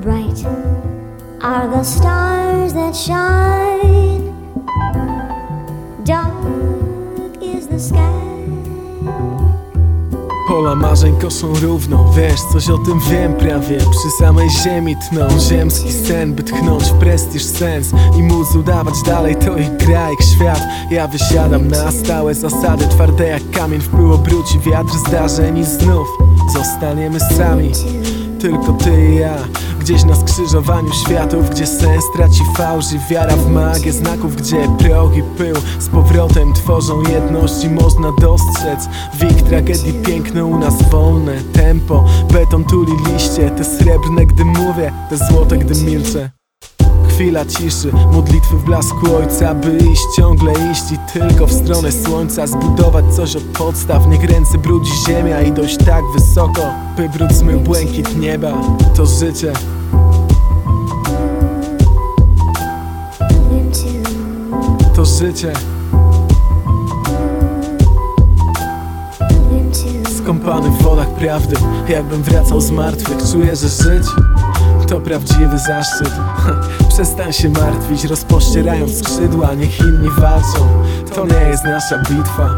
Bright are the stars that shine, dark is the sky. Pola marzeń koszą równo, wiesz, coś o tym wiem prawie Przy samej ziemi tną. Ziemski sen By tchnąć w prestiż sens I móc udawać dalej to ich gra, ich świat. Ja wysiadam na stałe zasady Twarde jak kamień, wpływ obróci wiatr zdarzeń I znów zostaniemy sami. Tylko ty i ja Gdzieś na skrzyżowaniu światów Gdzie sens traci fałsz i wiara w magię znaków Gdzie proch i pył z powrotem tworzą jedność I można dostrzec w ich tragedii piękno u nas wolne Tempo, beton tuli liście Te srebrne gdy mówię, te złote gdy milczę Chwila ciszy, modlitwy w blasku ojca By iść, ciągle iść i tylko w stronę słońca Zbudować coś od podstaw, niech ręce brudzi ziemia I dojść tak wysoko, by brud zmył błękit nieba. To życie. To życie. Skąpany w wodach prawdy Jakbym wracał z martwych Czuję, że żyć to prawdziwy zaszczyt. Przestań się martwić Rozpościerając skrzydła. Niech inni walczą. To nie jest nasza bitwa